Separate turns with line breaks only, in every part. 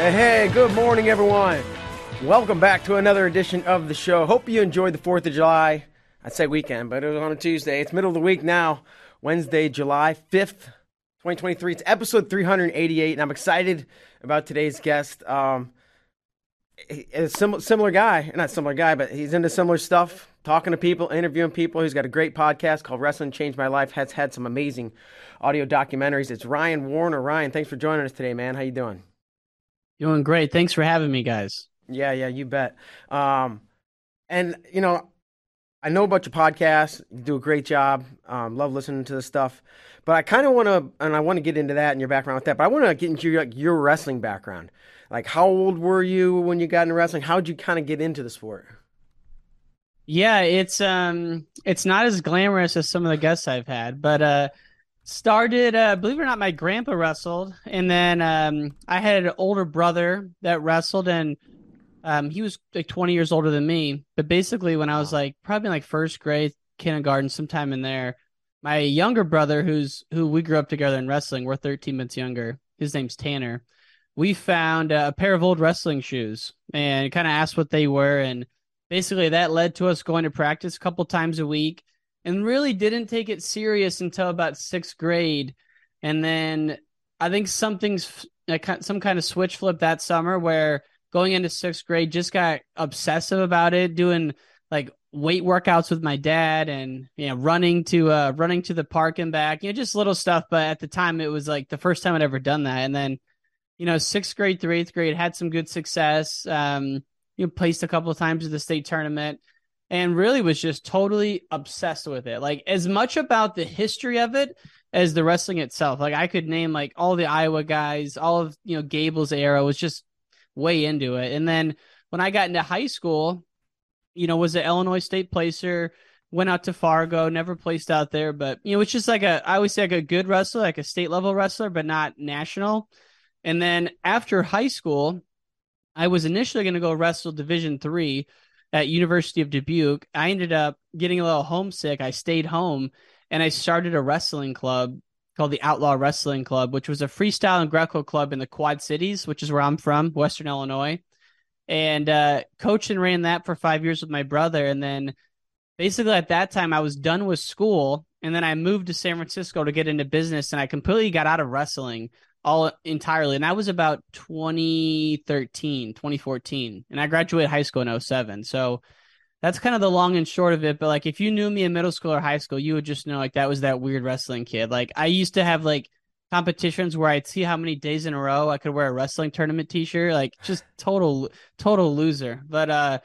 Hey, good morning, everyone. Welcome back to another edition of the show. Hope you enjoyed the 4th of July. I'd say weekend, but it was on a Tuesday. It's middle of the week now, Wednesday, July 5th, 2023. It's episode 388, and I'm excited about today's guest. Um, a similar, similar guy, not similar guy, but he's into similar stuff, talking to people, interviewing people. He's got a great podcast called Wrestling Changed My Life. Has had some amazing audio documentaries. It's Ryan Warner. Ryan, thanks for joining us today, man. How you doing?
Doing great. Thanks for having me, guys.
Yeah, yeah, you bet. Um, and you know, I know about your podcast. You do a great job. Um, love listening to the stuff. But I kind of want to, and I want to get into that and your background with that. But I want to get into your, like, your wrestling background. Like, how old were you when you got into wrestling? How did you kind of get into the sport?
Yeah, it's um, it's not as glamorous as some of the guests I've had, but uh, started uh, believe it or not my grandpa wrestled and then um, i had an older brother that wrestled and um, he was like 20 years older than me but basically when i was like probably like first grade kindergarten sometime in there my younger brother who's who we grew up together in wrestling we're 13 months younger his name's tanner we found a pair of old wrestling shoes and kind of asked what they were and basically that led to us going to practice a couple times a week and really didn't take it serious until about sixth grade. And then I think something's some kind of switch flip that summer where going into sixth grade just got obsessive about it, doing like weight workouts with my dad and you know running to uh running to the park and back, you know, just little stuff. But at the time it was like the first time I'd ever done that. And then, you know, sixth grade through eighth grade had some good success. Um, you know, placed a couple of times at the state tournament and really was just totally obsessed with it. Like as much about the history of it as the wrestling itself. Like I could name like all the Iowa guys, all of you know Gable's era was just way into it. And then when I got into high school, you know, was an Illinois State placer. Went out to Fargo, never placed out there, but you know, it's just like a I always say like a good wrestler, like a state level wrestler, but not national. And then after high school, I was initially going to go wrestle Division three at University of Dubuque. I ended up getting a little homesick. I stayed home and I started a wrestling club called the Outlaw Wrestling Club, which was a freestyle and Greco club in the Quad Cities, which is where I'm from, Western Illinois. And uh, coached and ran that for five years with my brother. And then basically at that time, I was done with school. And then I moved to San Francisco to get into business. And I completely got out of wrestling all entirely. And that was about 2013, 2014. And I graduated high school in 07. So that's kind of the long and short of it. But like, if you knew me in middle school or high school, you would just know like that was that weird wrestling kid. Like, I used to have like competitions where I'd see how many days in a row I could wear a wrestling tournament t shirt. Like, just total, total loser. But, uh,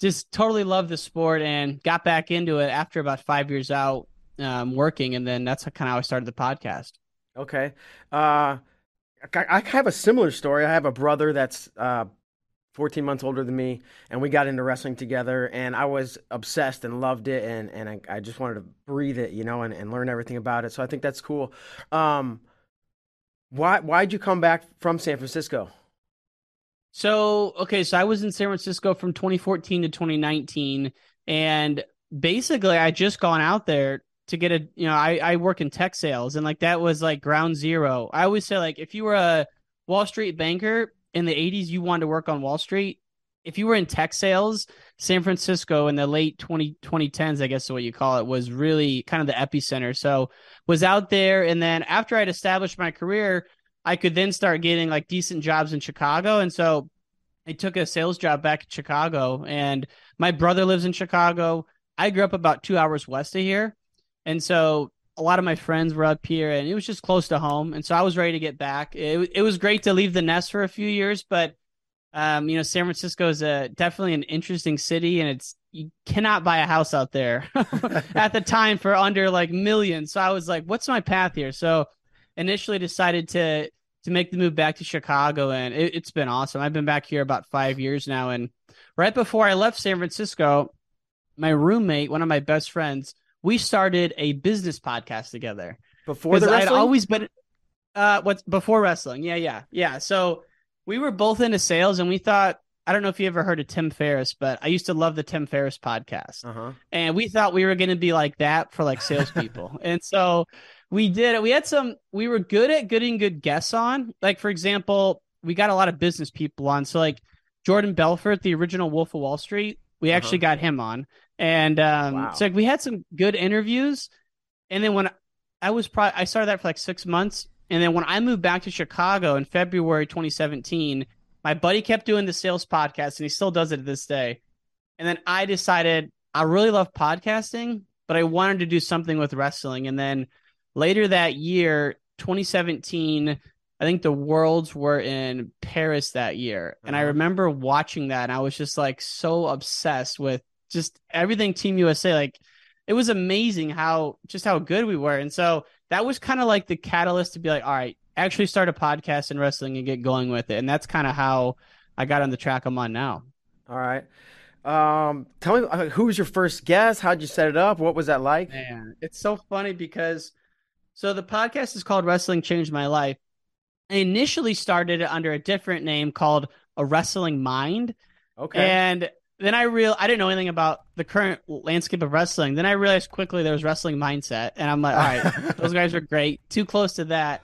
just totally loved the sport and got back into it after about five years out um, working. And then that's kind of how I started the podcast.
Okay. Uh, I have a similar story. I have a brother that's uh, 14 months older than me, and we got into wrestling together. And I was obsessed and loved it, and and I, I just wanted to breathe it, you know, and, and learn everything about it. So I think that's cool. Um, why why'd you come back from San Francisco?
So okay, so I was in San Francisco from 2014 to 2019, and basically I just gone out there to get a you know I I work in tech sales, and like that was like ground zero. I always say like if you were a Wall Street banker in the 80s, you wanted to work on Wall Street. If you were in tech sales, San Francisco in the late 20, 2010s, I guess is what you call it, was really kind of the epicenter. So was out there. And then after I'd established my career, I could then start getting like decent jobs in Chicago. And so I took a sales job back in Chicago. And my brother lives in Chicago. I grew up about two hours west of here. And so a lot of my friends were up here and it was just close to home. And so I was ready to get back. It, it was great to leave the nest for a few years, but um, you know, San Francisco is a definitely an interesting city and it's, you cannot buy a house out there at the time for under like millions. So I was like, what's my path here? So initially decided to, to make the move back to Chicago and it, it's been awesome. I've been back here about five years now. And right before I left San Francisco, my roommate, one of my best friends, we started a business podcast together.
Before the wrestling?
I'd always been uh what's before wrestling. Yeah, yeah. Yeah. So we were both into sales and we thought I don't know if you ever heard of Tim Ferriss, but I used to love the Tim Ferriss podcast.
Uh-huh.
And we thought we were going to be like that for like salespeople. and so we did it. We had some, we were good at getting good guests on. Like, for example, we got a lot of business people on. So, like Jordan Belfort, the original Wolf of Wall Street, we uh-huh. actually got him on. And um, wow. so like, we had some good interviews. And then when I was probably, I started that for like six months. And then when I moved back to Chicago in February 2017, my buddy kept doing the sales podcast and he still does it to this day. And then I decided I really love podcasting, but I wanted to do something with wrestling. And then later that year, 2017, I think the worlds were in Paris that year. And I uh-huh. remember watching that and I was just like so obsessed with just everything Team USA. Like it was amazing how just how good we were. And so that was kind of like the catalyst to be like, all right, actually start a podcast in wrestling and get going with it. And that's kind of how I got on the track I'm on now.
All right. Um, tell me uh, who was your first guest? How'd you set it up? What was that like?
Man, it's so funny because so the podcast is called Wrestling Changed My Life. I initially started it under a different name called A Wrestling Mind.
Okay.
And then I real I didn't know anything about the current landscape of wrestling. Then I realized quickly there was wrestling mindset, and I'm like, all right, those guys are great. Too close to that.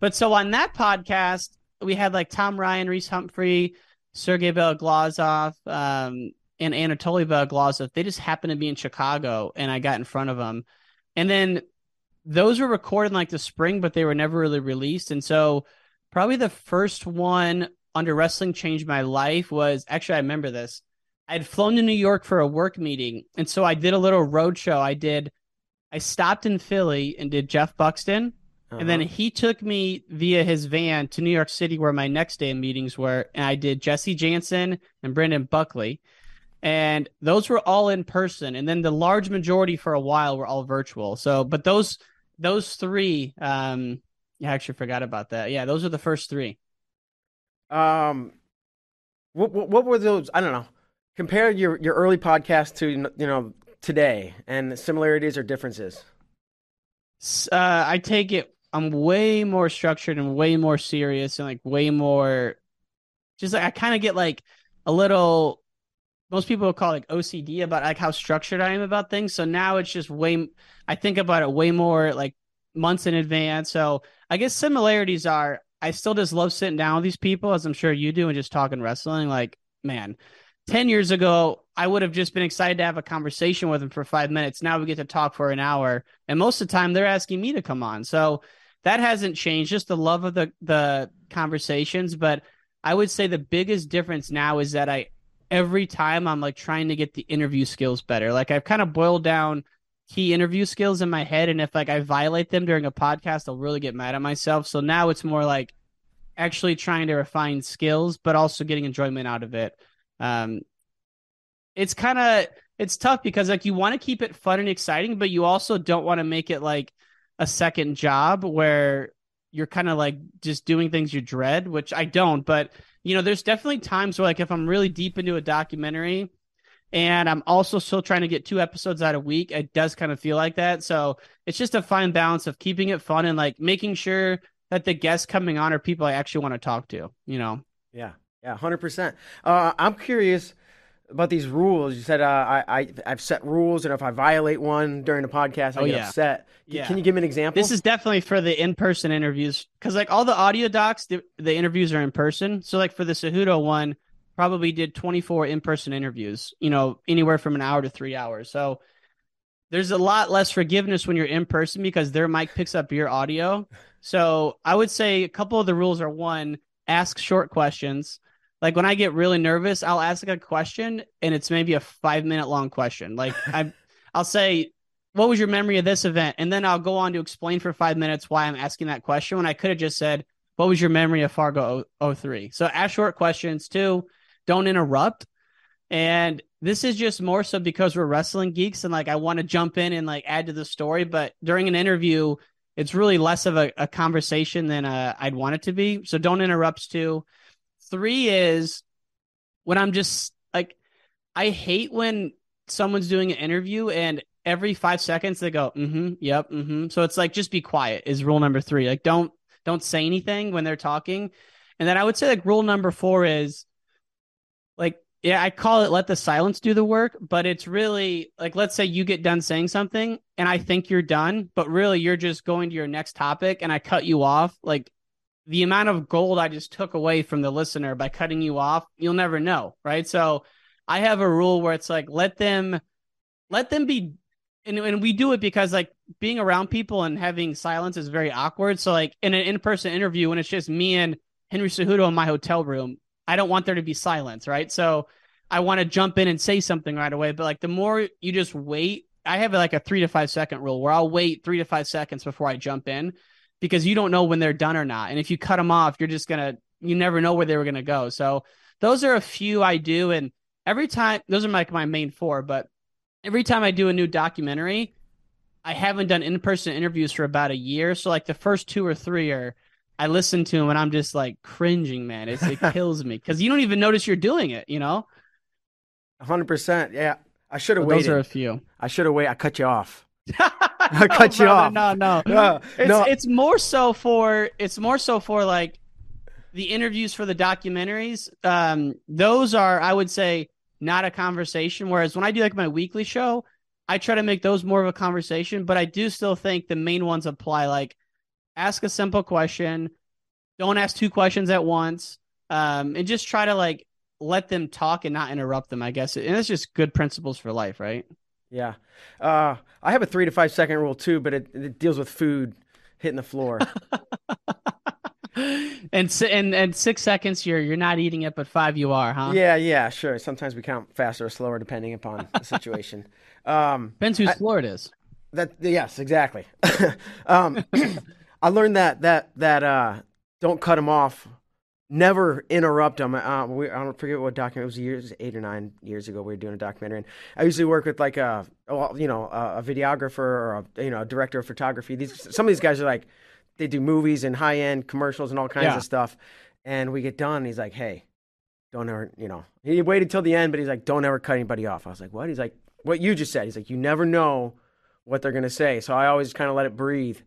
But so on that podcast, we had like Tom Ryan, Reese Humphrey, Sergey Beloglazov, um, and Anatoly Beloglazov. They just happened to be in Chicago, and I got in front of them. And then those were recorded in like the spring, but they were never really released. And so probably the first one under Wrestling Changed My Life was actually I remember this I'd flown to New York for a work meeting, and so I did a little road show. I did, I stopped in Philly and did Jeff Buxton, uh-huh. and then uh-huh. he took me via his van to New York City, where my next day meetings were, and I did Jesse Jantzen and Brandon Buckley, and those were all in person, and then the large majority for a while were all virtual. So, but those those three, um, I actually forgot about that. Yeah, those are the first three.
Um, what what, what were those? I don't know compare your your early podcast to you know today and similarities or differences.
Uh, i take it i'm way more structured and way more serious and like way more just like i kind of get like a little most people call it like ocd about like how structured i am about things. So now it's just way i think about it way more like months in advance. So i guess similarities are i still just love sitting down with these people as i'm sure you do and just talking wrestling like man 10 years ago, I would have just been excited to have a conversation with them for five minutes. Now we get to talk for an hour. And most of the time, they're asking me to come on. So that hasn't changed, just the love of the, the conversations. But I would say the biggest difference now is that I, every time I'm like trying to get the interview skills better. Like I've kind of boiled down key interview skills in my head. And if like I violate them during a podcast, I'll really get mad at myself. So now it's more like actually trying to refine skills, but also getting enjoyment out of it. Um, it's kind of it's tough because like you want to keep it fun and exciting, but you also don't want to make it like a second job where you're kind of like just doing things you dread, which I don't, but you know, there's definitely times where like if I'm really deep into a documentary and I'm also still trying to get two episodes out a week, it does kind of feel like that. So it's just a fine balance of keeping it fun and like making sure that the guests coming on are people I actually want to talk to, you know?
Yeah. Yeah. hundred uh, percent. I'm curious about these rules. You said uh, I, I I've set rules, and if I violate one during the podcast, I
oh,
get
yeah.
upset.
Yeah.
Can you give me an example?
This is definitely for the in-person interviews because like all the audio docs, the, the interviews are in person. So like for the Cejudo one, probably did 24 in-person interviews. You know, anywhere from an hour to three hours. So there's a lot less forgiveness when you're in person because their mic picks up your audio. So I would say a couple of the rules are one, ask short questions. Like when I get really nervous, I'll ask a question and it's maybe a five minute long question. Like I, I'll say, "What was your memory of this event?" And then I'll go on to explain for five minutes why I'm asking that question. When I could have just said, "What was your memory of Fargo 03? So ask short questions. too. don't interrupt. And this is just more so because we're wrestling geeks and like I want to jump in and like add to the story. But during an interview, it's really less of a, a conversation than uh, I'd want it to be. So don't interrupt. Two Three is when I'm just like, I hate when someone's doing an interview and every five seconds they go, mm-hmm, yep, mm-hmm. So it's like just be quiet is rule number three. Like don't don't say anything when they're talking. And then I would say like rule number four is like yeah, I call it let the silence do the work, but it's really like let's say you get done saying something and I think you're done, but really you're just going to your next topic and I cut you off. Like the amount of gold I just took away from the listener by cutting you off, you'll never know, right? So I have a rule where it's like let them let them be and, and we do it because like being around people and having silence is very awkward. So like in an in-person interview when it's just me and Henry Cejudo in my hotel room, I don't want there to be silence, right? So I want to jump in and say something right away. But like the more you just wait, I have like a three to five second rule where I'll wait three to five seconds before I jump in because you don't know when they're done or not. And if you cut them off, you're just gonna you never know where they were gonna go. So those are a few I do, and every time those are like my, my main four. But every time I do a new documentary, I haven't done in person interviews for about a year. So like the first two or three are. I listen to them and I'm just like cringing, man. It's, it kills me because you don't even notice you're doing it, you know?
100%. Yeah. I should have
Well,
waited.
those are a few.
I should have waited. I cut you off. I cut you off.
No, no,
No,
It's
no.
it's more so for it's more so for like the interviews for the documentaries. Um, those are I would say not a conversation. Whereas when I do like my weekly show, I try to make those more of a conversation. But I do still think the main ones apply. Like ask a simple question, don't ask two questions at once, um, and just try to like let them talk and not interrupt them. I guess, and it's just good principles for life, right?
Yeah. Uh, I have a three to five second rule too, but it, it deals with food hitting the floor.
and si- and and six seconds you're you're not eating it, but five you are, huh?
yeah, yeah, sure. Sometimes we count faster or slower depending upon the situation. Um,
Depends whose floor it is.
that yes, exactly. um, I learned that that that uh, don't cut them off. Never interrupt them. Uh, we, I don't forget what document it was. Years eight or nine years ago, we were doing a documentary, and I usually work with like a, well, you know, a, a videographer or a you know a director of photography. These some of these guys are like they do movies and high end commercials and all kinds
Yeah.
of stuff. And we get done, he's like, "Hey, don't ever, you know." He waited till the end, but he's like, "Don't ever cut anybody off." I was like, "What?" He's like, "What you just said." He's like, "You never know what they're gonna say," so I always kind of let it breathe.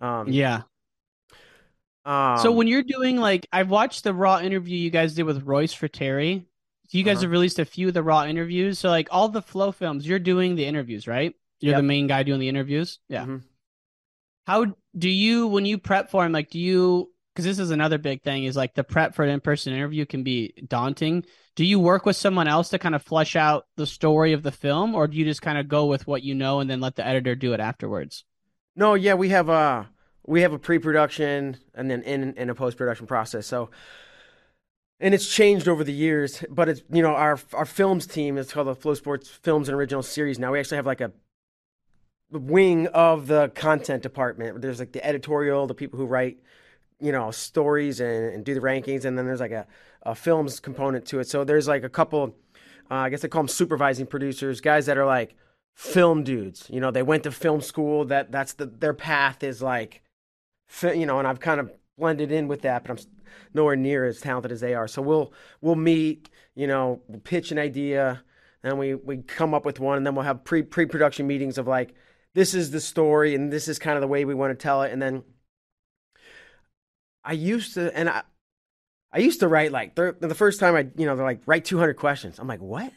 Um,
Yeah.
Um,
so when you're doing like, I've watched the raw interview you guys did with Royce for Terry. You guys
Uh-huh.
have released a few of the raw interviews. So like all the flow films, you're doing the interviews, right? You're
Yep.
the main guy doing the interviews. Yeah.
Mhm.
How do you when you prep for him? Like, do you? Because this is another big thing is like the prep for an in-person interview can be daunting. Do you work with someone else to kind of flesh out the story of the film, or do you just kind of go with what you know and then let the editor do it afterwards?
No, yeah, we have a we have a pre-production and then in in a post-production process. So, and it's changed over the years, but it's you know our our films team is called the Flow Sports Films and Original Series. Now we actually have like a wing of the content department. There's like the editorial, the people who write you know stories and, and do the rankings, and then there's like a, a films component to it. So there's like a couple, uh, I guess they call them supervising producers, guys that are like film dudes. You know, they went to film school. That that's the their path is like you know, and I've kind of blended in with that, but I'm nowhere near as talented as they are. So we'll we'll meet, you know, we'll pitch an idea, and we we come up with one, and then we'll have pre pre production meetings of like, this is the story, and this is kind of the way we want to tell it, and then I used to, and I. I used to write like the first time I, you know, they're like write 200 questions. I'm like, what?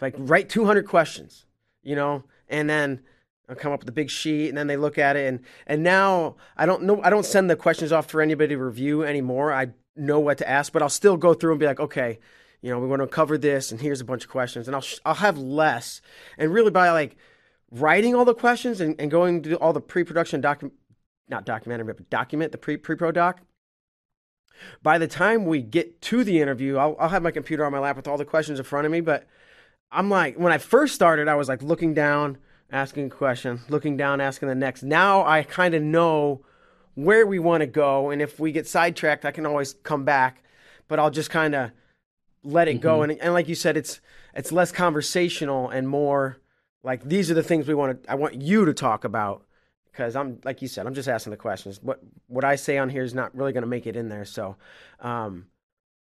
Like write 200 questions, you know, and then I'll come up with a big sheet, and then they look at it, and and now I don't know. I don't send the questions off for anybody to review anymore. I know what to ask, but I'll still go through and be like, okay, you know, we want to cover this, and here's a bunch of questions, and I'll I'll have less, and really by like writing all the questions and, and going to all the pre-production document, not documentary, but document the pre pre-pro doc. By the time we get to the interview, I'll, I'll have my computer on my lap with all the questions in front of me, but I'm like, when I first started, I was like looking down asking a question, looking down, asking the next. Now I kind of know where we want to go, and if we get sidetracked, I can always come back. But I'll just kind of let it mm-hmm. go, and and like you said, it's it's less conversational and more like these are the things we want to. I want you to talk about because I'm like you said, I'm just asking the questions. What what I say on here is not really going to make it in there. So, um,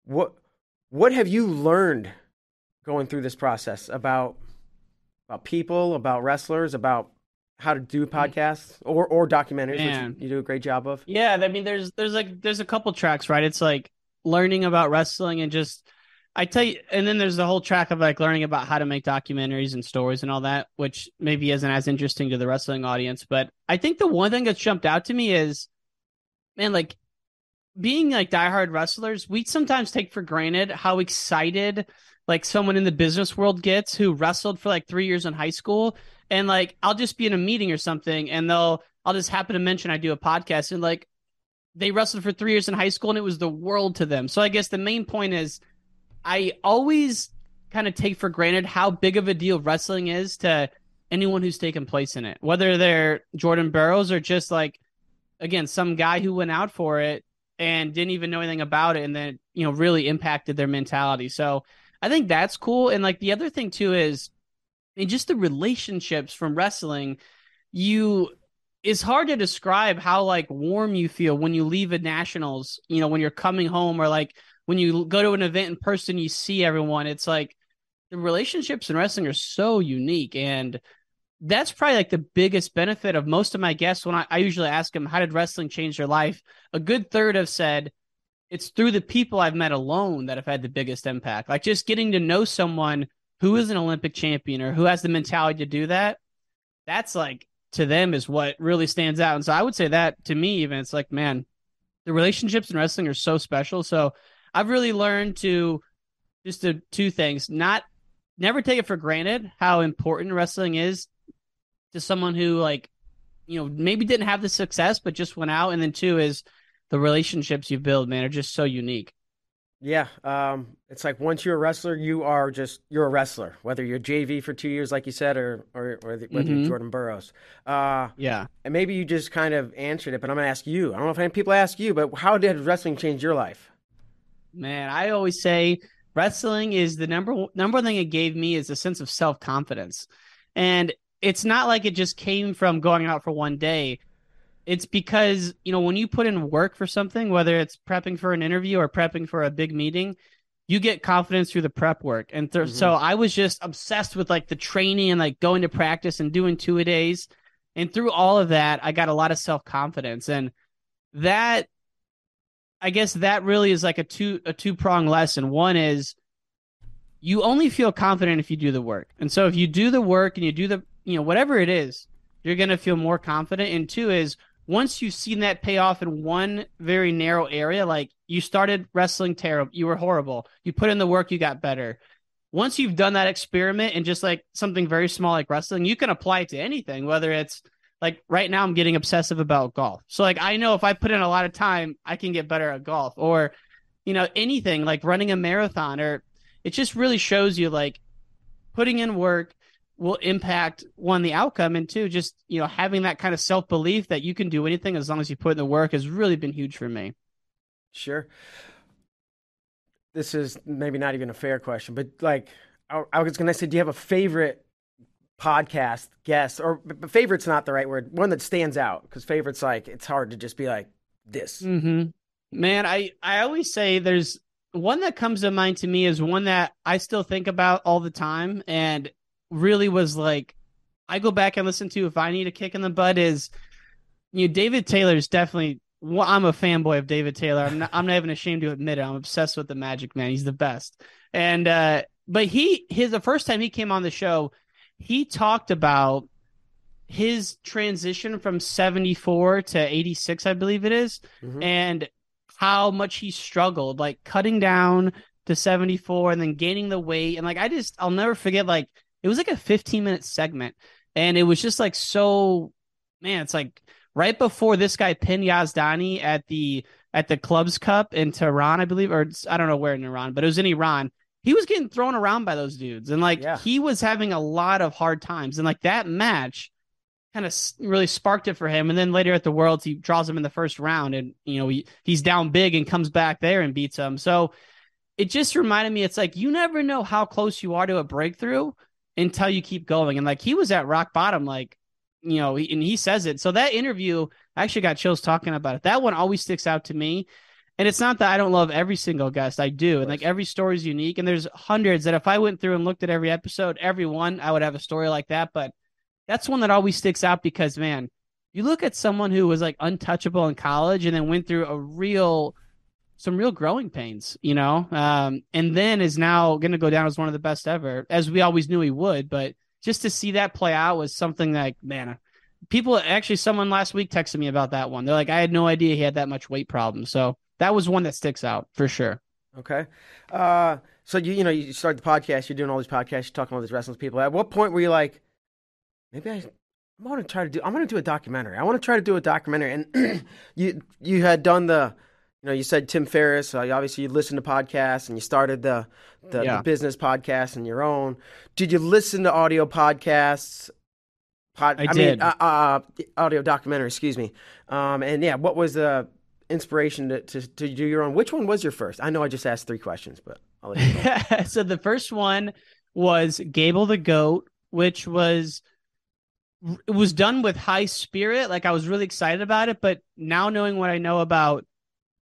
what what have you learned going through this process about about people, about wrestlers, about how to do mm-hmm. podcasts or or documentaries, Man. which you, you do a great job of.
Yeah, I mean, there's there's like there's a couple tracks, right? It's like learning about wrestling and just I tell you, and then there's the whole track of like learning about how to make documentaries and stories and all that, which maybe isn't as interesting to the wrestling audience. But I think the one thing that's jumped out to me is, man, like being like diehard wrestlers, we sometimes take for granted how excited like someone in the business world gets who wrestled for like three years in high school. And like, I'll just be in a meeting or something and they'll, I'll just happen to mention I do a podcast and like, they wrestled for three years in high school and it was the world to them. So I guess the main point is I always kind of take for granted how big of a deal wrestling is to anyone who's taken place in it, whether they're Jordan Burroughs or just like, again, some guy who went out for it and didn't even know anything about it and then, you know, really impacted their mentality. So I think that's cool. And like the other thing too is in just the relationships from wrestling, you it's hard to describe how like warm you feel when you leave a nationals, you know, when you're coming home or like when you go to an event in person, you see everyone. It's like the relationships in wrestling are so unique. And that's probably like the biggest benefit of most of my guests when I, I usually ask them, how did wrestling change their life? A good third have said, it's through the people I've met alone that have had the biggest impact. Like just getting to know someone who is an Olympic champion or who has the mentality to do that. That's like to them is what really stands out. And so I would say that to me, even it's like, man, the relationships in wrestling are so special. So I've really learned to just do two things: not never take it for granted how important wrestling is to someone who like, you know, maybe didn't have the success but just went out, and then two is the relationships you build, man, are just so unique.
Yeah, um, it's like once you're a wrestler, you are just you're a wrestler. Whether you're JV for two years, like you said, or or, or whether mm-hmm. you're Jordan Burroughs.
Uh, yeah,
and maybe you just kind of answered it, but I'm going to ask you. I don't know if any people ask you, but how did wrestling change your life?
Man, I always say wrestling is the number number one thing it gave me is a sense of self confidence, and it's not like it just came from going out for one day it's because you know when you put in work for something whether it's prepping for an interview or prepping for a big meeting you get confidence through the prep work. And th- mm-hmm. so i was just obsessed with like the training and like going to practice and doing two a days. And through all of that i got a lot of self-confidence. And that i guess that really is like a two a two prong lesson. One is you only feel confident if you do the work. And so if you do the work and you do the you know whatever it is you're going to feel more confident. And two is once you've seen that pay off in one very narrow area, like you started wrestling terrible, you were horrible, you put in the work, you got better. Once you've done that experiment and just like something very small like wrestling, you can apply it to anything, whether it's like right now I'm getting obsessive about golf. So like I know if I put in a lot of time, I can get better at golf or you know anything like running a marathon or it just really shows you like putting in work will impact one the outcome and two just you know having that kind of self belief that you can do anything as long as you put in the work has really been huge for me.
Sure. This is maybe not even a fair question, but like I, I was going to say, do you have a favorite podcast guest, or but favorite's not the right word. One that stands out because favorite's like it's hard to just be like this.
Mm-hmm. Man, I I always say there's one that comes to mind to me is one that I still think about all the time, and really was like I go back and listen to if I need a kick in the butt is you know David Taylor's definitely well, I'm a fanboy of David Taylor. I'm not, I'm not even ashamed to admit it. I'm obsessed with the Magic Man. He's the best. And uh but he his the first time he came on the show, he talked about his transition from 74 to 86 I believe it is,
Mhm.
and how much he struggled like cutting down to 74 and then gaining the weight and like I just I'll never forget like it was like a 15 minute segment and it was just like so man it's like right before this guy pinned Yazdani at the at the clubs cup in Tehran I believe or I don't know where in Iran but it was in Iran he was getting thrown around by those dudes and like
Yeah.
he was having a lot of hard times and like that match kind of really sparked it for him and then later at the worlds he draws him in the first round and you know he, he's down big and comes back there and beats him so it just reminded me it's like you never know how close you are to a breakthrough until you keep going. And like he was at rock bottom like you know he- and he says it. So that interview I actually got chills talking about it. That one always sticks out to me. And it's not that I don't love every single guest. I do. And like every story is unique. And there's hundreds that if I went through and looked at every episode every one I would have a story like that. But that's one that always sticks out because man you look at someone who was like untouchable in college and then went through a real some real growing pains you know um and then is now going to go down as one of the best ever as we always knew he would but just to see that play out was something like man people actually someone last week texted me about that one they're like i had no idea he had that much weight problem so that was one that sticks out for sure
Okay. Uh, so you you know you start the podcast, you're doing all these podcasts, you're talking to all these wrestling people. At what point were you like, maybe I, I want to try to do, I want to do a documentary. I want to try to do a documentary. And you you had done the, you know, you said Tim Ferriss. Uh, obviously, you listened to podcasts and you started the the,
Yeah.
the business podcast and your own. Did you listen to audio podcasts? Pod,
I
mean,
did.
uh, uh, audio documentary. Excuse me. Um, and yeah, what was the inspiration to, to to do your own? Which one was your first? I know I just asked three questions, but I'll let you go.
so the first one was Gable the Goat, which was it was done with high spirit. Like I was really excited about it, but now knowing what I know about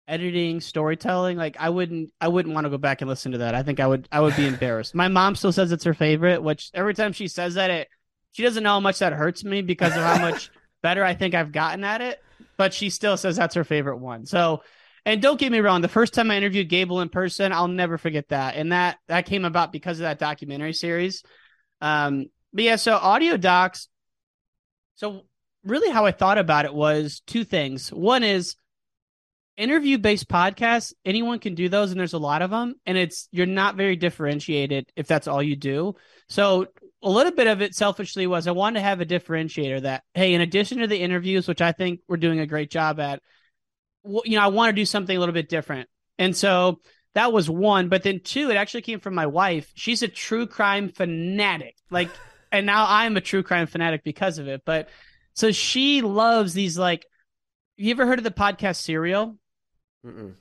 editing, storytelling, like I wouldn't I wouldn't want to go back and listen to that. I think I would I would be embarrassed. My mom still says it's her favorite, which every time she says that it she doesn't know how much that hurts me because of how much better I think I've gotten at it, but she still says that's her favorite one. So and don't get me wrong, the first time I interviewed Gable in person, I'll never forget that. And that that came about because of that documentary series. Um, but yeah, so audio docs. So really, how I thought about it was two things. One is interview based podcasts. Anyone can do those, and there's a lot of them. And it's you're not very differentiated if that's all you do. So a little bit of it selfishly was I wanted to have a differentiator that hey, in addition to the interviews, which I think we're doing a great job at, you know, I want to do something a little bit different. And so that was one. But then two, it actually came from my wife. She's a true crime fanatic. Like, and now I'm a true crime fanatic because of it. But so she loves these, like, you ever heard of the podcast Serial?
Mm-mm.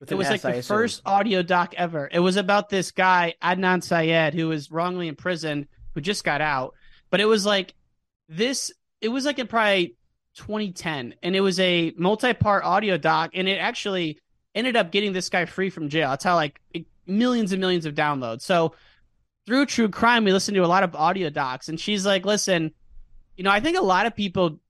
With
It was like the first audio doc ever. It was about this guy, Adnan Syed, who was wrongly imprisoned, who just got out. But it was like this, it was like in probably 2010, and it was a multi part audio doc, and it actually ended up getting this guy free from jail. That's how, like, it, millions and millions of downloads. So through True Crime, we listened to a lot of audio docs, and she's like, listen, you know, I think a lot of people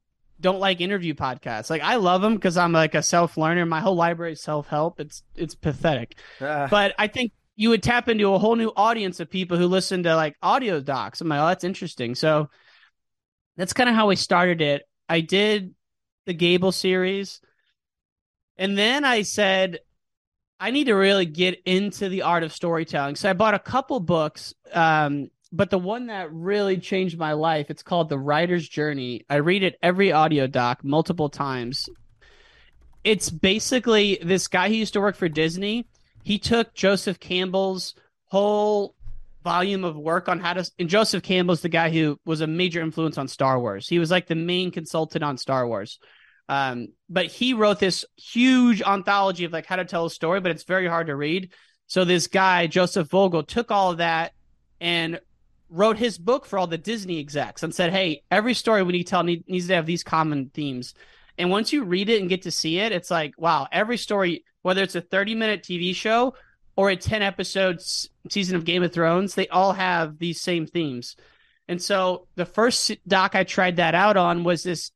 don't like interview podcasts. Like I love them because I'm like a self learner. My whole library is self help. It's it's pathetic.
Uh,
But I think you would tap into a whole new audience of people who listen to like audio docs. I'm like, oh, that's interesting. So that's kind of how we started it. I did the Gable series, and then I said, I need to really get into the art of storytelling. So I bought a couple books. Um, but the one that really changed my life, it's called The Writer's Journey. I read it every audio doc multiple times. It's basically this guy who used to work for Disney. He took Joseph Campbell's whole volume of work on how to and Joseph Campbell's the guy who was a major influence on Star Wars. He was like the main consultant on Star Wars. Um, but he wrote this huge anthology of like how to tell a story, but it's very hard to read. So this guy, Joseph Vogel, took all of that and wrote his book for all the Disney execs and said, "Hey, every story we need to tell need, needs to have these common themes." And once you read it and get to see it, it's like, wow, every story, whether it's a 30 minute TV show or a 10 episode season of Game of Thrones, they all have these same themes. And so the first doc I tried that out on was this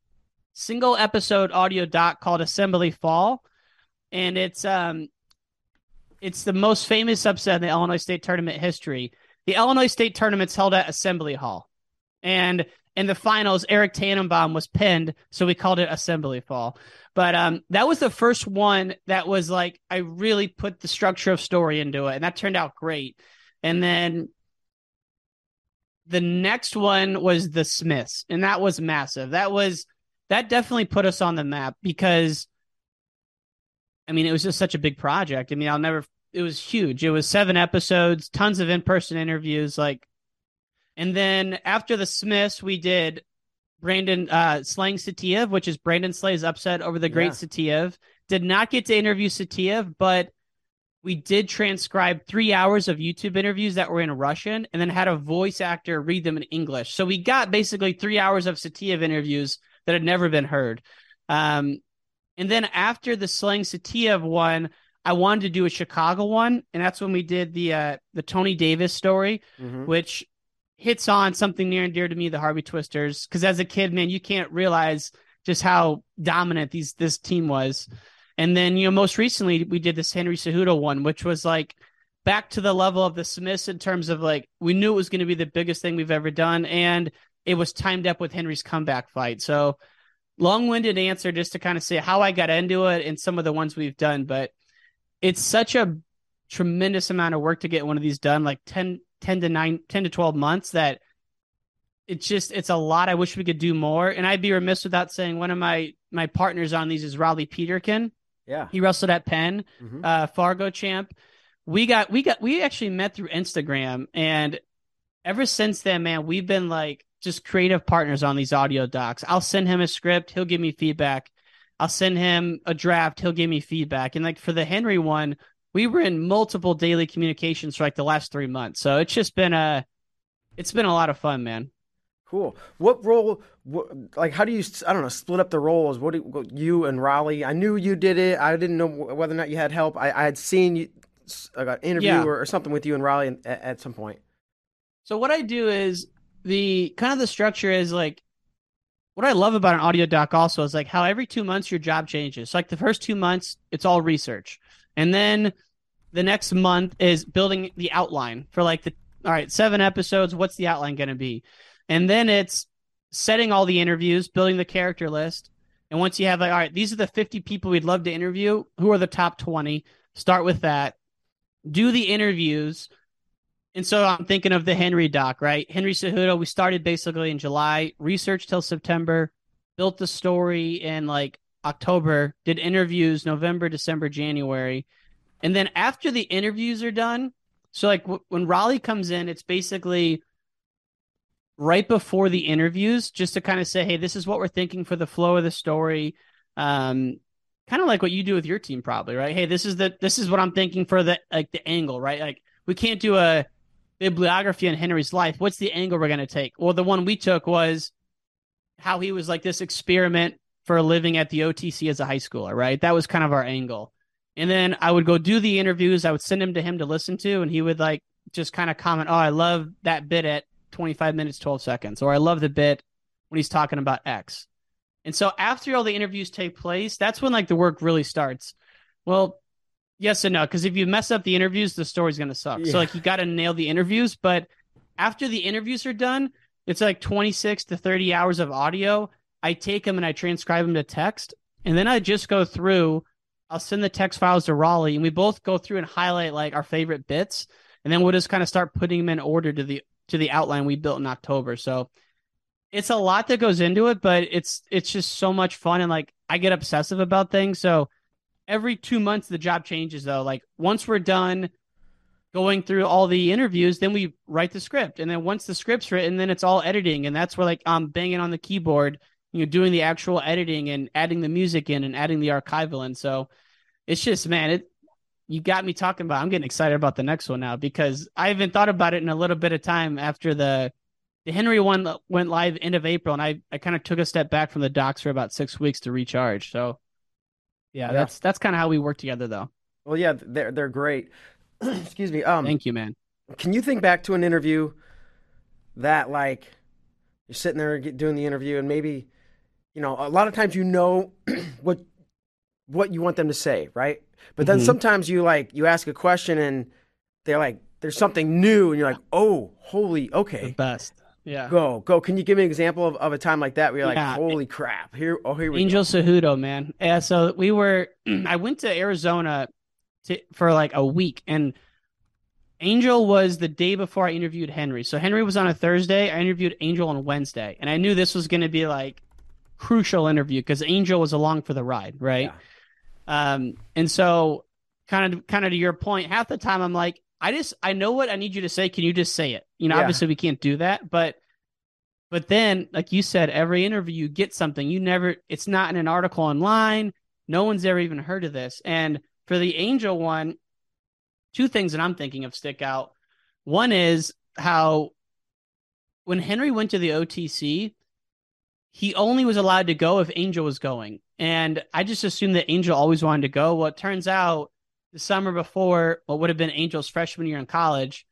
single episode audio doc called Assembly Fall. And it's um it's the most famous upset in the Illinois State tournament history. The Illinois State tournament's held at Assembly Hall. And in the finals, Eric Tannenbaum was pinned, so we called it Assembly Fall. But um, that was the first one that was like I really put the structure of story into it, and that turned out great. And then the next one was the Smiths, and that was massive. That was that definitely put us on the map because I mean it was just such a big project. I mean I'll never. It was huge. It was seven episodes, tons of in-person interviews, like and then after the Smiths, we did Brandon uh, slaying Saitiev, which is Brandon Slay's upset over the great yeah. Saitiev. Did not get to interview Saitiev, but we did transcribe three hours of YouTube interviews that were in Russian and then had a voice actor read them in English. So we got basically three hours of Saitiev interviews that had never been heard. Um, and then after the Slaying Saitiev one, I wanted to do a Chicago one, and that's when we did the uh, the Tony Davis story, mm-hmm. which hits on something near and dear to me, the Harvey Twisters. Because as a kid, man, you can't realize just how dominant these this team was. And then you know, most recently we did this Henry Cejudo one, which was like back to the level of the Smiths in terms of like we knew it was going to be the biggest thing we've ever done, and it was timed up with Henry's comeback fight. So long-winded answer just to kind of say how I got into it and some of the ones we've done, but it's such a tremendous amount of work to get one of these done. Like 10, 10 to 9 10 to 12 months that it's just it's a lot. I wish we could do more. And i'd be remiss without saying one of my my partners on these is raleigh peterkin.
Yeah.
He wrestled at penn mm-hmm. uh fargo champ. We got we got we actually met through instagram and ever since then man we've been like just creative partners on these audio docs. I'll send him a script. He'll give me feedback i'll send him a draft he'll give me feedback and like for the henry one we were in multiple daily communications for like the last three months. So it's just been a, it's been a lot of fun, man.
Cool. What role? What, like, how do you? I don't know. Split up the roles. What do you and Raleigh? I knew you did it. I didn't know whether or not you had help. I, I had seen you, I got an interview yeah. or, or, something with you and Raleigh at, at some point.
So what I do is the kind of the structure is like what I love about an audio doc also is like how every two months your job changes. So like the first two months, it's all research. And then the next month is building the outline for like the all right, seven episodes. What's the outline going to be? And then it's setting all the interviews, building the character list. And once you have like, all right, these are the 50 people we'd love to interview. Who are the top 20? Start with that. Do the interviews. And so I'm thinking of the Henry doc, right? Henry Cejudo, we started basically in July, researched till September, built the story in like October, did interviews November, December, January. And then after the interviews are done, so like w- when Raleigh comes in, it's basically right before the interviews just to kind of say, hey, this is what we're thinking for the flow of the story. Um, kind of like what you do with your team probably, right? Hey, this is the this is what I'm thinking for the like the angle, right? Like we can't do a bibliography on Henry's life. What's the angle we're going to take? Well, the one we took was how he was like this experiment for living at the OTC as a high schooler, right? That was kind of our angle. And then I would go do the interviews. I would send them to him to listen to, and he would like just kind of comment, "Oh, I love that bit at 25 minutes 12 seconds," or "I love the bit when he's talking about X." And so after all the interviews take place, that's when like the work really starts. Well, yes and no, because if you mess up the interviews, the story's gonna suck. Yeah. So like you got to nail the interviews, but after the interviews are done, it's like 26 to 30 hours of audio I take them and I transcribe them to text, and then I just go through. I'll send the text files to Raleigh, and we both go through and highlight like our favorite bits, and then we'll just kind of start putting them in order to the to the outline we built in October. So it's a lot that goes into it, but it's it's just so much fun, and like I get obsessive about things. So every two months the job changes though. Like once we're done going through all the interviews, then we write the script, and then once the script's written, then it's all editing, and that's where like I'm banging on the keyboard you know doing the actual editing and adding the music in and adding the archival in so it's just man it you got me talking about. I'm getting excited about the next one now because I haven't thought about it in a little bit of time after the the Henry one went live end of April, and I I kind of took a step back from the docs for about six weeks to recharge. So, yeah, yeah. that's that's kind of how we work together, though.
Well, yeah, they're they're great. Excuse me. Um,
thank you, man.
Can you think back to an interview that like you're sitting there doing the interview, and maybe you know a lot of times you know what what you want them to say, right? But then mm-hmm. sometimes you like you ask a question and they're like there's something new and you're like, "Oh, holy, okay."
The best. Yeah.
Go, go. Can you give me an example of, of a time like that where you're yeah. like, "Holy crap. Here oh here we
Angel
go.
Cejudo, man. Yeah, so we were I went to Arizona to, for like a week and Angel was the day before I interviewed Henry. So Henry was on a Thursday. I interviewed Angel on Wednesday. And I knew this was going to be like crucial interview because Angel was along for the ride, right? Yeah. Um, and so kind of kind of to your point, half the time I'm like, I just I know what I need you to say. Can you just say it? You know, yeah. obviously we can't do that, but but then, like you said, every interview you get something. You never it's not in an article online. No one's ever even heard of this. And for the Angel one, two things that I'm thinking of stick out. One is how when Henry went to the OTC, he only was allowed to go if Angel was going. And I just assumed that Angel always wanted to go. Well, it turns out the summer before what would have been Angel's freshman year in college,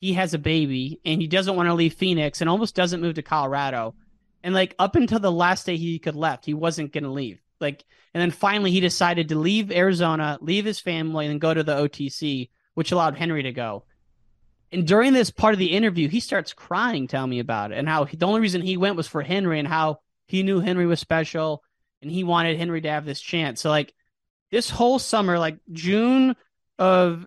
he has a baby and he doesn't want to leave Phoenix and almost doesn't move to Colorado. And like up until the last day he could left, he wasn't going to leave. Like, and then finally he decided to leave Arizona, leave his family, and go to the OTC, which allowed Henry to go. And during this part of the interview, he starts crying, telling me about it and how he, the only reason he went was for Henry and how he knew Henry was special and he wanted Henry to have this chance. So like this whole summer, like June of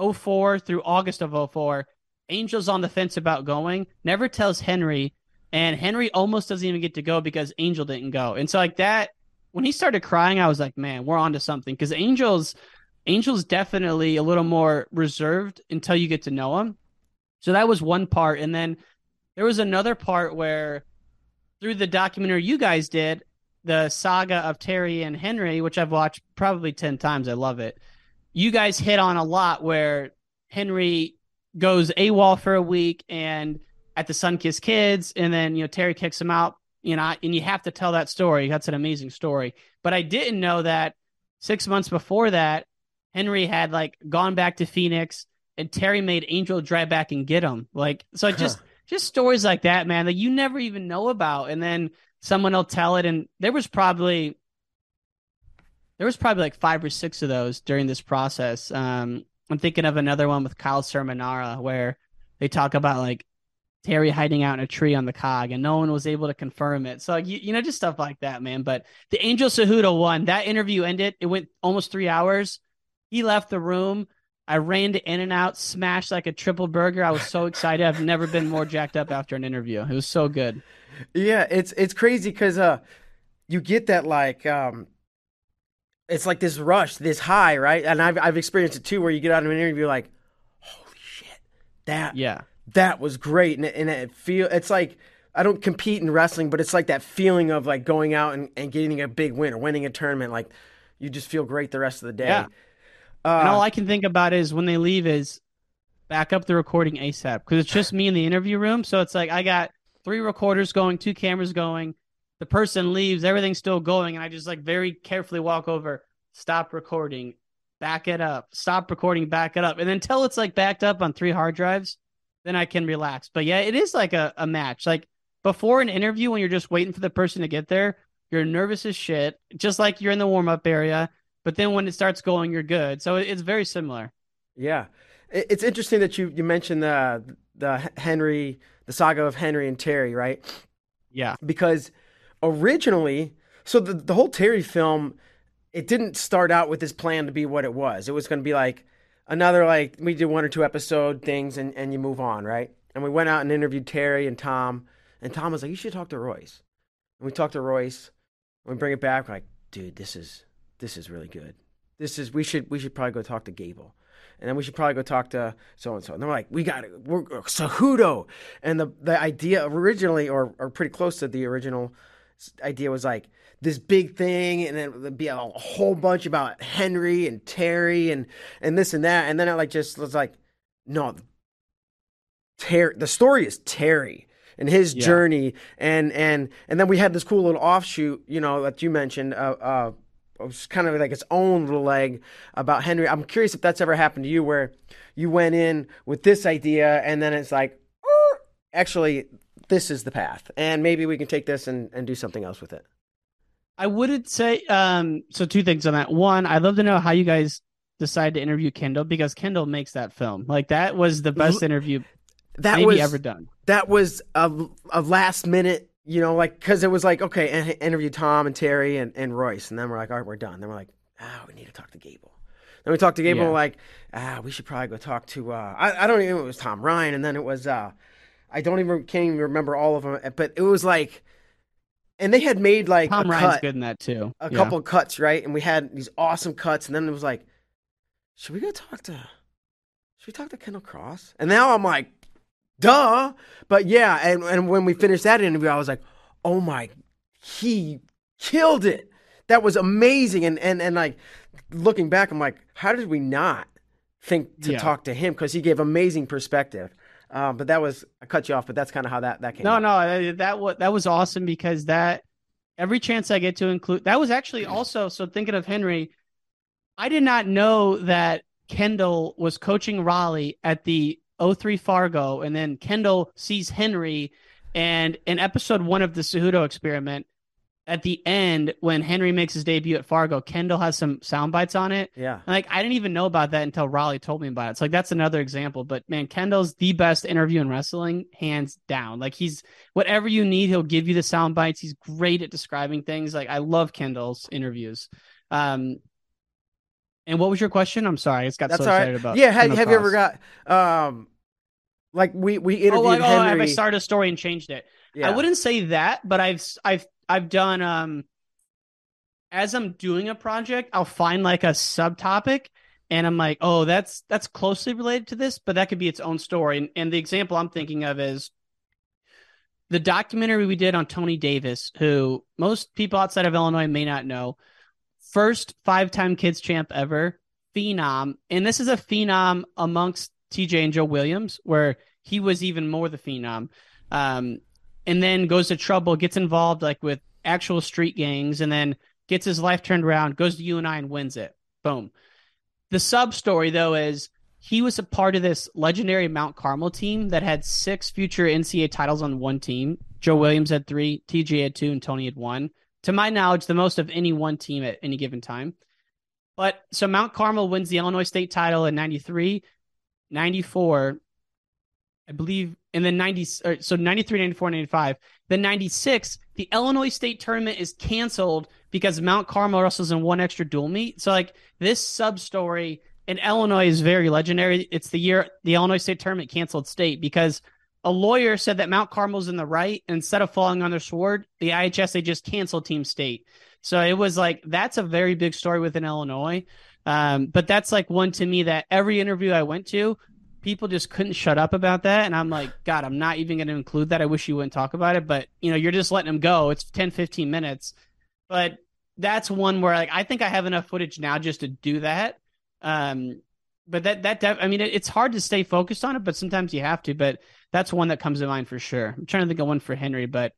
04 through August of 04, Angel's on the fence about going, never tells Henry, and Henry almost doesn't even get to go because Angel didn't go. And so like that when he started crying, I was like, man, we're on to something. Because Angel's Angel's definitely a little more reserved until you get to know him. So that was one part. And then there was another part where through the documentary you guys did, the saga of Terry and Henry, which I've watched probably 10 times. I love it. You guys hit on a lot where Henry goes AWOL for a week and at the Sunkist Kids, and then, you know, Terry kicks him out, you know, and you have to tell that story. That's an amazing story. But I didn't know that six months before that, Henry had like gone back to Phoenix and Terry made Angel drive back and get him. Like, so just, just stories like that, man, that you never even know about. And then, someone will tell it. And there was probably there was probably like five or six of those during this process. Um i'm thinking of another one with kyle Cerminara where they talk about like terry hiding out in a tree on the cog and no one was able to confirm it. So you, you know just stuff like that man. But the angel Cejudo one that interview ended. It went almost three hours. He left the room I ran to In and Out, smashed like a triple burger. I was so excited. I've never been more jacked up after an interview. It was so good.
Yeah, it's it's crazy because uh, you get that like um, it's like this rush, this high, right? And I've I've experienced it too, where you get out of an interview like, holy shit, that
yeah,
that was great, and it, and it feel it's like. I don't compete in wrestling, but it's like that feeling of like going out and, and getting a big win or winning a tournament. Like you just feel great the rest of the day.
Yeah. Uh, and all I can think about is when they leave is back up the recording ASAP because it's just me in the interview room. So it's like I got three recorders going, two cameras going. The person leaves, everything's still going, and I just like very carefully walk over, stop recording, back it up, stop recording, back it up, and until it's like backed up on three hard drives, then I can relax. But yeah, it is like a, a match. Like before an interview, when you're just waiting for the person to get there, you're nervous as shit, just like you're in the warm up area. But then when it starts going, you're good. So it's very similar.
Yeah, it's interesting that you you mentioned the the Henry the saga of Henry and Terry, right?
Yeah.
Because originally, so the, the whole Terry film, it didn't start out with this plan to be what it was. It was going to be like another, like, we did one or two episode things and, and you move on, right? And we went out and interviewed Terry and Tom. And Tom was like, you should talk to Royce. And we talked to Royce. And we bring it back. We're like, dude, this is this is really good. This is we should we should probably go talk to Gable and then we should probably go talk to so and so. And they're like, we got it, we're Cejudo, and the the idea originally, or or pretty close to the original, idea was like this big thing, and then would be a whole bunch about Henry and Terry and and this and that, and then it like just was like, no, Terry. The story is Terry and his
Yeah.
journey, and and and then we had this cool little offshoot, you know, that you mentioned. Uh, uh, it was kind of like its own little leg about Henry. I'm curious if that's ever happened to you, where you went in with this idea, and then it's like, "Er, actually, this is the path, and maybe we can take this and, and do something else with it.
I wouldn't say um so two things on that. One, I'd love to know how you guys decide to interview Kendall because Kendall makes that film. Like that was the best interview
That was
ever done.
that was a, a last minute, you know, like because it was like okay, and interview Tom and Terry and, and Royce, and then we're like, all right, we're done. Then we're like, ah, we need to talk to Gable. Then we talked to Gable,
Yeah.
we're like, ah, we should probably go talk to. Uh, I I don't even. It was Tom Ryan, and then it was. uh I don't even can't even remember all of them, but it was like, and they had made like
Tom
a
Ryan's
cut,
good in that too.
a
Yeah.
couple cuts, right? And we had these awesome cuts, and then it was like, should we go talk to? Should we talk to Kendall Cross? And now I'm like, duh. But yeah, and and when we finished that interview, I was like, oh my, he killed it. That was amazing. And and and like looking back, I'm like, how did we not think to
Yeah.
talk to him? Because he gave amazing perspective. Um, but that was I cut you off, but that's kind of how that that came.
No,
out.
no, that, that was that was awesome because that every chance I get to include that was actually also so thinking of Henry, I did not know that Kendall was coaching Raleigh at the 03 Fargo, and then Kendall sees Henry, and in episode one of the Cejudo experiment, at the end when Henry makes his debut at Fargo, Kendall has some sound bites on it.
Yeah.
Like I didn't even know about that until Raleigh told me about it. It's like that's another example. But man, Kendall's the best interview in wrestling, hands down. Like he's whatever you need, he'll give you the sound bites. He's great at describing things. Like I love Kendall's interviews. Um, and what was your question? I'm sorry, it's got
That's
so excited
right.
about.
Yeah, have, have you ever got um like we we interviewed
Oh, like, oh, have I started a story and changed it?
yeah.
I wouldn't say that, but I've I've I've done um as I'm doing a project, I'll find like a subtopic and I'm like, "Oh, that's that's closely related to this, but that could be its own story." And, and the example I'm thinking of is the documentary we did on Tony Davis, who most people outside of Illinois may not know. First five-time kids champ ever, phenom, and this is a phenom amongst TJ and Joe Williams, where he was even more the phenom. Um, and then goes to trouble, gets involved like with actual street gangs, and then gets his life turned around, goes to UNI and wins it. Boom. The sub story though is he was a part of this legendary Mount Carmel team that had six future NCAA titles on one team. Joe Williams had three, TJ had two, and Tony had one. To my knowledge, the most of any one team at any given time. But so Mount Carmel wins the Illinois State title in 93, 94, I believe, and then 90, or, so 93, 94, 95. Then 96, the Illinois State tournament is canceled because Mount Carmel wrestles in one extra dual meet. So, like, this sub story in Illinois is very legendary. It's the year the Illinois State tournament canceled state because a lawyer said that Mount Carmel's in the right. Instead of falling on their sword, the IHS, they just canceled Team State. So it was like, that's a very big story within Illinois. Um, but that's like one to me that every interview I went to, people just couldn't shut up about that. And I'm like, God, I'm not even going to include that. I wish you wouldn't talk about it. But, you know, you're just letting them go. It's 10, 15 minutes. But that's one where like I think I have enough footage now just to do that. Um, but that that def- I mean, it, it's hard to stay focused on it, but sometimes you have to. But that's one that comes to mind for sure. I'm trying to think of one for Henry, but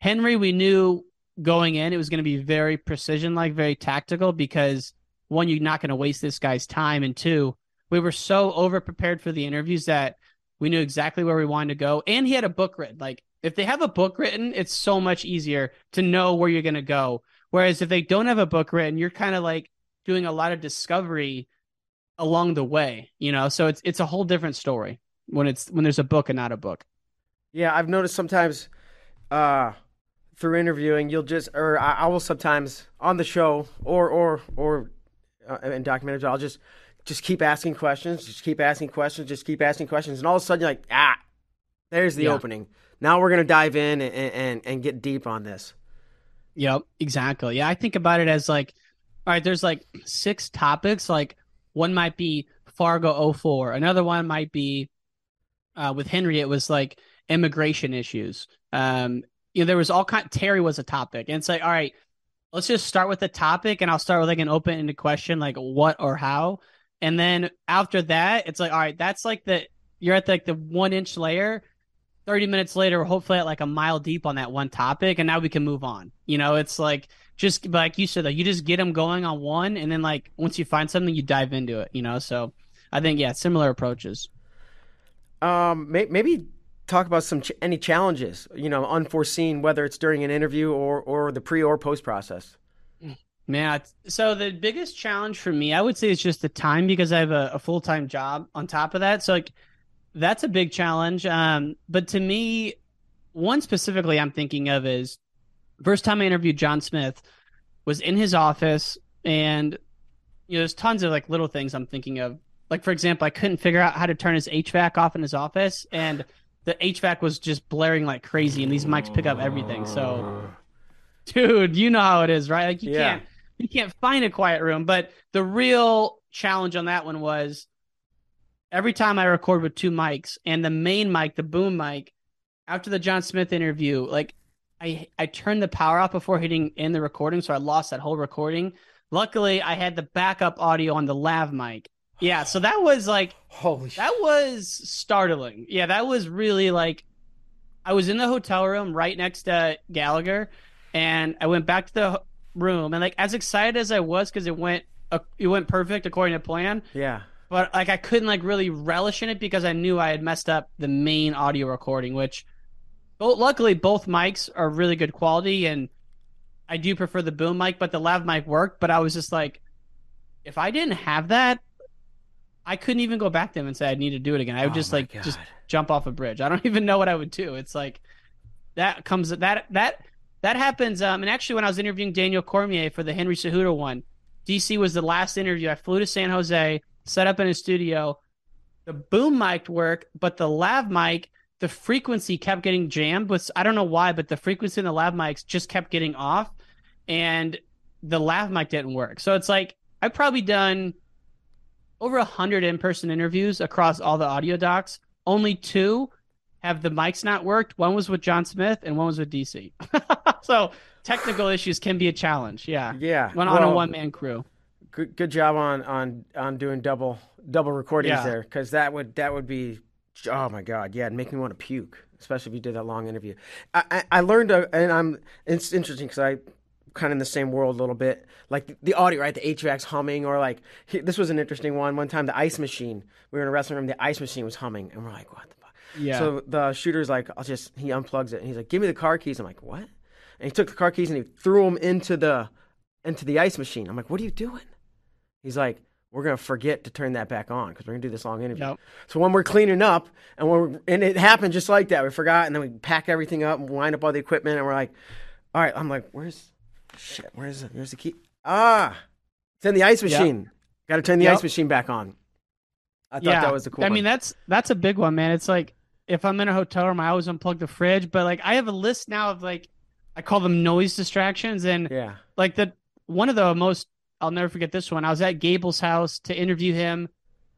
Henry, we knew going in it was going to be very precision, like very tactical, because one, you're not going to waste this guy's time, and two, we were so over prepared for the interviews that we knew exactly where we wanted to go, and he had a book written. Like if they have a book written, it's so much easier to know where you're going to go. Whereas if they don't have a book written, you're kind of like doing a lot of discovery along the way, you know. So it's it's a whole different story when it's when there's a book and not a book.
Yeah, I've noticed sometimes uh, through interviewing, you'll just, or I, I will sometimes on the show or or or uh, in documentaries, I'll just just keep asking questions, just keep asking questions, just keep asking questions, and all of a sudden you're like, ah, there's the
Yeah.
opening. Now we're gonna dive in and, and and get deep on this.
Yep, exactly. Yeah, I think about it as like, all right, there's like six topics. Like one might be Fargo 04. Another one might be uh, with Henry. It was like immigration issues. Um, you know, there was all kind. Terry was a topic, and it's like, all right, let's just start with the topic, and I'll start with like an open-ended question, like what or how, and then after that, it's like, all right, that's like the you're at like the one inch layer. 30 minutes later, we're hopefully at like a mile deep on that one topic, and now we can move on. You know, it's like just like you said, though, you just get them going on one, and then like once you find something, you dive into it. You know, so I think yeah, similar approaches.
Um, may- maybe talk about some ch- any challenges, you know, unforeseen, whether it's during an interview or or the pre or post process.
Man, so the biggest challenge for me, I would say, is just the time because I have a, a full time job on top of that. So like, that's a big challenge. Um, but to me, one specifically I'm thinking of is first time I interviewed John Smith was in his office, and you know, there's tons of like little things I'm thinking of. Like for example, I couldn't figure out how to turn his HVAC off in his office, and the HVAC was just blaring like crazy, and these mics pick up everything. So, dude, you know how it is, right? Like you
Yeah.
can't you can't find a quiet room. But the real challenge on that one was every time I record with two mics and the main mic, the boom mic, after the John Smith interview, like I I turned the power off before hitting in the recording, so I lost that whole recording. Luckily, I had the backup audio on the lav mic. Yeah, so that was like
Holy shit.
that was startling. Yeah, that was really like I was in the hotel room right next to Gallagher, and I went back to the room, and like as excited as I was because it went uh, it went perfect according to plan,
Yeah.
but like I couldn't like really relish in it because I knew I had messed up the main audio recording, which luckily both mics are really good quality, and I do prefer the boom mic, but the lav mic worked. But I was just like, if I didn't have that, I couldn't even go back to him and say I need to do it again. I would
Oh
just like just jump off a bridge. I don't even know what I would do. It's like that comes that that that happens. Um, and actually, when I was interviewing Daniel Cormier for the Henry Cejudo one, DC was the last interview. I flew to San Jose, set up in his studio. The boom mic worked, but the lav mic, the frequency kept getting jammed. With I don't know why, but the frequency in the lav mics just kept getting off, and the lav mic didn't work. So it's like I've probably done over a hundred in-person interviews across all the audio docs. Only two have the mics not worked. One was with John Smith, and one was with DC. so technical issues can be a challenge. Yeah,
Yeah.
when on a one-man crew.
Good, good job on on on doing double double recordings
Yeah.
there because that would that would be oh my god yeah it'd make me want to puke especially if you did that long interview. I I, I learned a, and I'm it's interesting because I kind of in the same world a little bit like the, the audio right the HVAC's humming or like he, this was an interesting one one time the ice machine we were in a wrestling room the ice machine was humming and we're like what the fuck?
Yeah.
so the shooter's like I'll just he unplugs it and he's like give me the car keys. I'm like what? And he took the car keys and he threw them into the into the ice machine. I'm like what are you doing? He's like, we're gonna forget to turn that back on because we're gonna do this long interview.
Yep.
So when we're cleaning up and we're and it happened just like that, we forgot and then we pack everything up and wind up all the equipment and we're like, all right, I'm like, where's shit? Where's the, where's the key? Ah, it's in the ice
Yep.
machine. Got to turn the
Yep.
ice machine back on. I thought that was the cool.
I
one.
mean, that's that's a big one, man. It's like if I'm in a hotel room, I always unplug the fridge. But like, I have a list now of like, I call them noise distractions, and
yeah,
like the one of the most I'll never forget this one. I was at Gable's house to interview him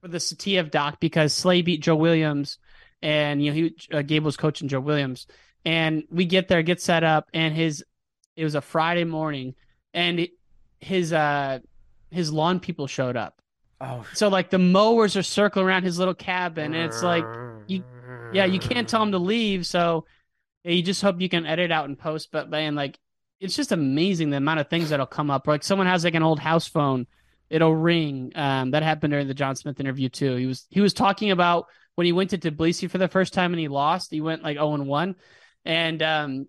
for the Saitiev doc because Slay beat Joe Williams, and you know he uh, Gable's coaching Joe Williams, and we get there, get set up, and his it was a Friday morning, and his uh his lawn people showed up.
oh,
So like the mowers are circling around his little cabin, and it's like you- yeah, you can't tell him to leave, so you just hope you can edit out and post. But man, like it's just amazing the amount of things that'll come up. Like someone has like an old house phone, it'll ring. Um, that happened during the John Smith interview too. He was he was talking about when he went to Tbilisi for the first time and he lost. He went like zero and one, and um,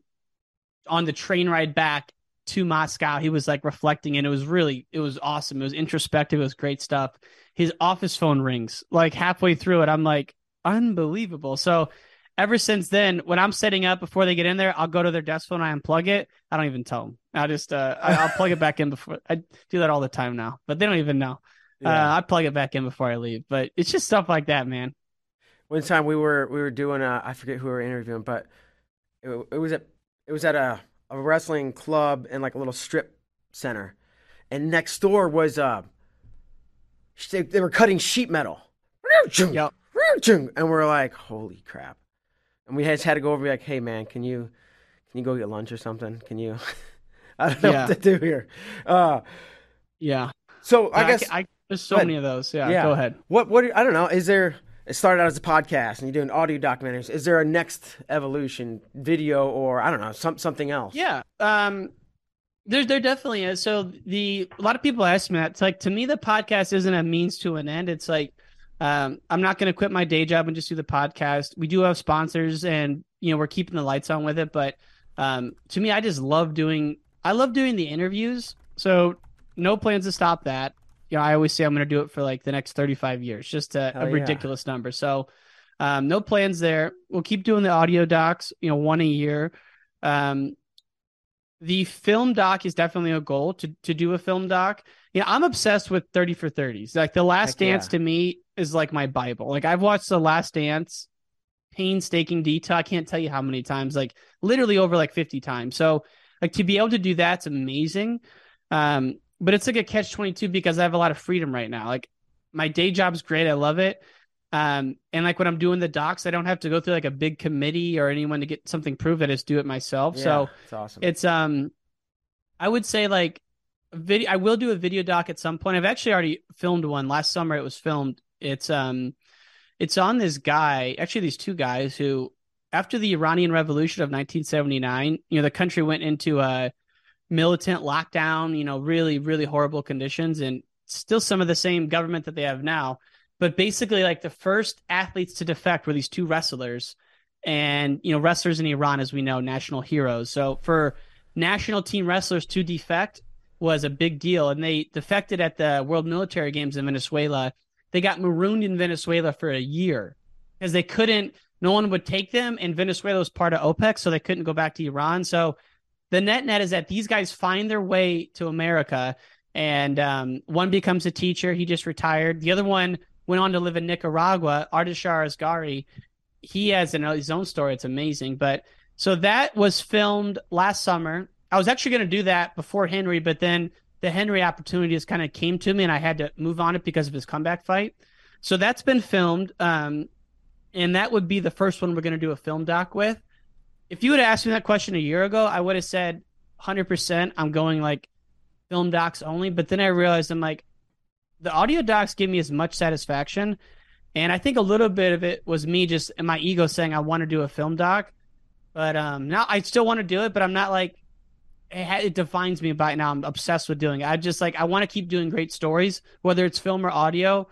on the train ride back to Moscow, he was like reflecting, and it was really it was awesome. It was introspective. It was great stuff. His office phone rings like halfway through it. I'm like unbelievable. So ever since then, when I'm setting up before they get in there, I'll go to their desk phone, and I unplug it. I don't even tell them. I just uh, I, I'll plug it back in before. I do that all the time now, but they don't even know.
Yeah.
Uh, I plug it back in before I leave. But it's just stuff like that, man.
One time we were we were doing a I forget who we were interviewing, but it, it was at it was at a, a wrestling club in like a little strip center, and next door was uh they, they were cutting sheet metal.
Yep.
And we're like, holy crap! And we just had to go over and be like, hey man, can you can you go get lunch or something? Can you? I don't know
Yeah.
what to do here. Uh,
Yeah.
so I
I
guess
I, there's so many of those. Yeah,
Yeah.
Go ahead.
What what I don't know. Is there? It started out as a podcast, and you're doing audio documentaries. Is there a next evolution, video, or I don't know, some something else?
Yeah. Um there there definitely is. So the a lot of people ask me that. It's like to me the podcast isn't a means to an end. It's like um I'm not gonna quit my day job and just do the podcast. We do have sponsors and you know we're keeping the lights on with it, but um to me I just love doing I love doing the interviews. So no plans to stop that. You know, I always say I'm gonna do it for like the next thirty five years, just a, a
yeah.
ridiculous number. So um, no plans there. We'll keep doing the audio docs, you know, one a year. Um, the film doc is definitely a goal to to do a film doc. You know, I'm obsessed with 30 for 30s. Like The Last
Heck yeah.
Dance to me is like my Bible. Like I've watched The Last Dance painstaking detail. I can't tell you how many times, like literally over like 50 times. So like to be able to do that's amazing. Um, but it's like a catch 22 because I have a lot of freedom right now. Like my day job's great. I love it. Um, and like when I'm doing the docs, I don't have to go through like a big committee or anyone to get something proved. I just do it myself.
Yeah,
So
it's awesome.
it's um, I would say like video. I will do a video doc at some point. I've actually already filmed one last summer. It was filmed. It's um, it's on this guy. Actually, these two guys who, after the Iranian Revolution of 1979, you know, the country went into a militant lockdown. You know, really, really horrible conditions, and still some of the same government that they have now. But basically, like the first athletes to defect were these two wrestlers, and you know, wrestlers in Iran, as we know, national heroes. So for national team wrestlers to defect was a big deal, and they defected at the World Military Games in Venezuela. They got marooned in Venezuela for a year because they couldn't. No one would take them, and Venezuela was part of OPEC, so they couldn't go back to Iran. So the net net is that these guys find their way to America, and um, one becomes a teacher. He just retired. The other one went on to live in Nicaragua. Ardashar Asghari. He has an, his own story. It's amazing. But so that was filmed last summer. I was actually going to do that before Henry, but then the Henry opportunity just kind of came to me, and I had to move on it because of his comeback fight. So that's been filmed, um, and that would be the first one we're going to do a film doc with. If you would have asked me that question a year ago, I would have said 100%. I'm going like film docs only. But then I realized I'm like, the audio docs give me as much satisfaction. And I think a little bit of it was me just my ego saying I want to do a film doc. But um, now I still want to do it, but I'm not like it, it defines me by now. I'm obsessed with doing it. I just like I want to keep doing great stories, whether it's film or audio.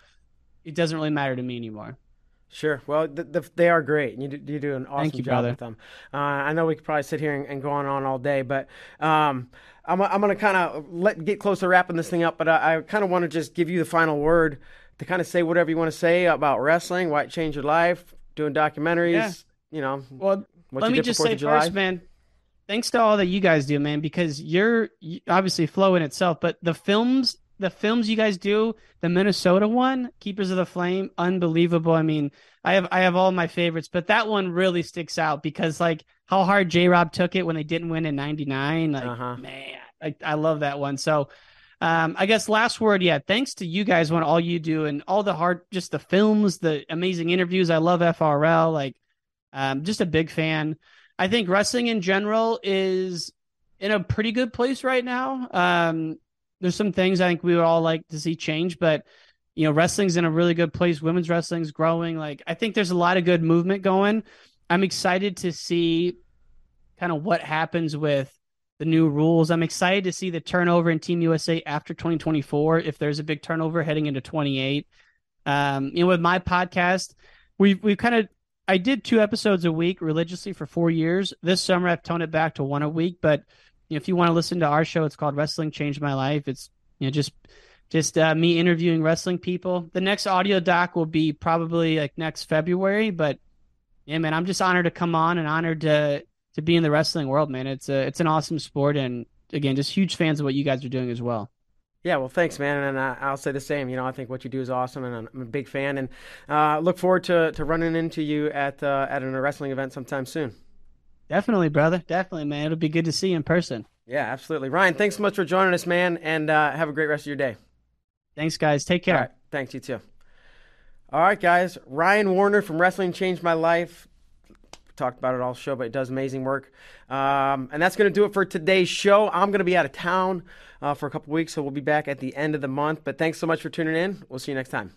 It doesn't really matter to me anymore.
Sure. Well, th- th- they are great. You do, you do an awesome
you,
job
brother.
with them. Uh, I know we could probably sit here and, and go on on all day, but um, I'm, I'm going to kind of let get close to wrapping this thing up. But I, I kind of want to just give you the final word to kind of say whatever you want to say about wrestling, why it changed your life, doing documentaries.
Yeah.
You know,
Well,
what
let
you
me just say first, man. Thanks to all that you guys do, man, because you're you- obviously flow in itself, but the films, the films you guys do, the Minnesota one, Keepers of the Flame, unbelievable. I mean, I have I have all my favorites, but that one really sticks out because like how hard J Rob took it when they didn't win in '99. Like,
Uh-huh.
man, I, I love that one. So. Um, I guess last word, yeah. Thanks to you guys on all you do and all the hard, just the films, the amazing interviews. I love FRL. Like, um, just a big fan. I think wrestling in general is in a pretty good place right now. Um, there's some things I think we would all like to see change, but you know, wrestling's in a really good place. Women's wrestling's growing. Like, I think there's a lot of good movement going. I'm excited to see kind of what happens with the new rules. I'm excited to see the turnover in Team USA after 2024. If there's a big turnover heading into 28, um, you know, with my podcast, we've we've kind of I did two episodes a week religiously for four years. This summer, I've toned it back to one a week. But you know, if you want to listen to our show, it's called Wrestling Changed My Life. It's you know just just uh, me interviewing wrestling people. The next audio doc will be probably like next February. But yeah, man, I'm just honored to come on and honored to to be in the wrestling world, man. It's a it's an awesome sport, and again, just huge fans of what you guys are doing as well.
Yeah, well, thanks, man, and uh, I'll say the same. You know, I think what you do is awesome, and I'm a big fan, and uh, look forward to, to running into you at uh, at a wrestling event sometime soon.
Definitely, brother. Definitely, man. It'll be good to see you in person.
Yeah, absolutely. Ryan, thanks so much for joining us, man, and uh, have a great rest of your day.
Thanks, guys. Take care.
All right, thanks you too. All right, guys. Ryan Warner from Wrestling Changed My Life. talked about it all show, but it does amazing work. Um, and that's going to do it for today's show. I'm going to be out of town uh, for a couple weeks, so we'll be back at the end of the month. But thanks so much for tuning in. We'll see you next time.